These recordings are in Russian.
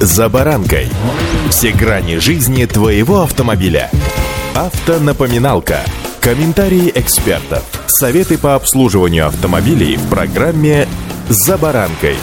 «За баранкой». Все грани жизни твоего автомобиля. Автонапоминалка. Комментарии экспертов. Советы по обслуживанию автомобилей в программе «За баранкой».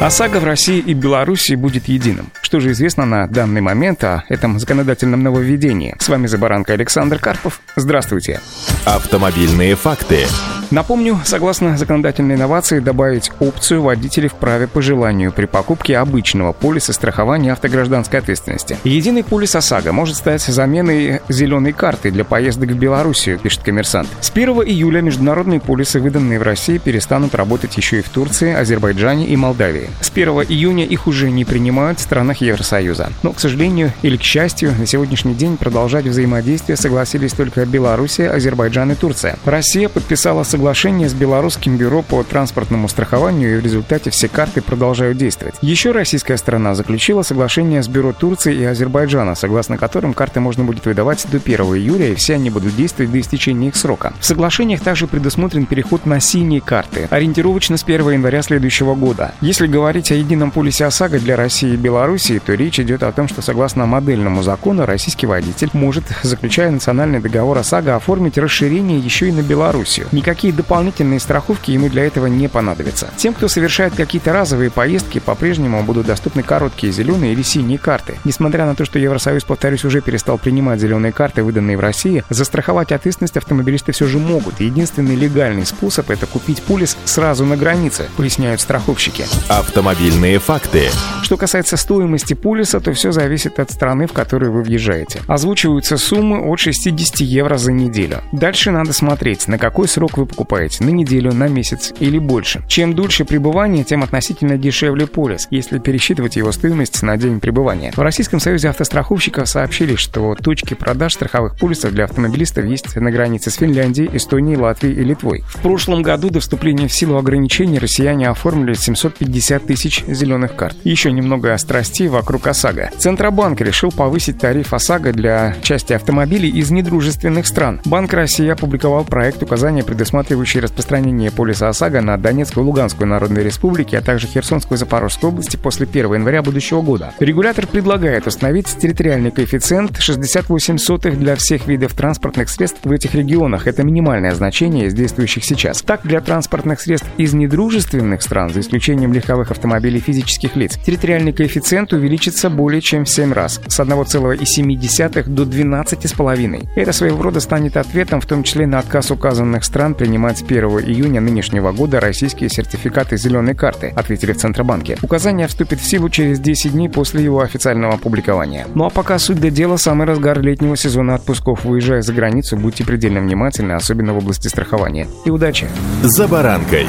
ОСАГО в России и Беларуси будет единым. Что же известно на данный момент о этом законодательном нововведении? С вами «За баранкой» Александр Карпов. Здравствуйте. Автомобильные факты. Напомню, согласно законодательной инновации, добавить опцию водителей вправе по желанию при покупке обычного полиса страхования автогражданской ответственности. Единый полис ОСАГО может стать заменой зеленой карты для поездок в Белоруссию, пишет коммерсант. С 1 июля международные полисы, выданные в России, перестанут работать еще и в Турции, Азербайджане и Молдавии. С 1 июня их уже не принимают в странах Евросоюза. Но, к сожалению или к счастью, на сегодняшний день продолжать взаимодействие согласились только Белоруссия, Азербайджан и Турция. Россия подписала соглашение соглашение с Белорусским бюро по транспортному страхованию, и в результате все карты продолжают действовать. Еще российская сторона заключила соглашение с бюро Турции и Азербайджана, согласно которым карты можно будет выдавать до 1 июля, и все они будут действовать до истечения их срока. В соглашениях также предусмотрен переход на синие карты, ориентировочно с 1 января следующего года. Если говорить о едином полисе ОСАГО для России и Белоруссии, то речь идет о том, что согласно модельному закону российский водитель может, заключая национальный договор ОСАГО, оформить расширение еще и на Белоруссию. Никакие Никакие дополнительные страховки ему для этого не понадобятся. Тем, кто совершает какие-то разовые поездки, по-прежнему будут доступны короткие зеленые или синие карты. Несмотря на то, что Евросоюз, повторюсь, уже перестал принимать зеленые карты, выданные в России, застраховать ответственность автомобилисты все же могут. Единственный легальный способ – это купить полис сразу на границе, поясняют страховщики. Автомобильные факты. Что касается стоимости полиса, то все зависит от страны, в которую вы въезжаете. Озвучиваются суммы от 60 евро за неделю. Дальше надо смотреть, на какой срок вы покупаете покупаете, на неделю, на месяц или больше. Чем дольше пребывание, тем относительно дешевле полис, если пересчитывать его стоимость на день пребывания. В Российском союзе автостраховщиков сообщили, что точки продаж страховых полисов для автомобилистов есть на границе с Финляндией, Эстонией, Латвией и Литвой. В прошлом году до вступления в силу ограничений россияне оформили 750 тысяч зеленых карт. Еще немного страстей вокруг ОСАГО. Центробанк решил повысить тариф ОСАГО для части автомобилей из недружественных стран. Банк России опубликовал проект указания предусматривающий предусматривающий распространение полиса ОСАГО на Донецкую и Луганскую народные республики, а также Херсонскую и Запорожскую области после 1 января будущего года. Регулятор предлагает установить территориальный коэффициент 68 сотых для всех видов транспортных средств в этих регионах. Это минимальное значение из действующих сейчас. Так, для транспортных средств из недружественных стран, за исключением легковых автомобилей физических лиц, территориальный коэффициент увеличится более чем в 7 раз, с 1,7 до 12,5. Это своего рода станет ответом, в том числе на отказ указанных стран принимать принимать с 1 июня нынешнего года российские сертификаты зеленой карты, ответили в Центробанке. Указание вступит в силу через 10 дней после его официального опубликования. Ну а пока суть до дела, самый разгар летнего сезона отпусков. Выезжая за границу, будьте предельно внимательны, особенно в области страхования. И удачи! За баранкой!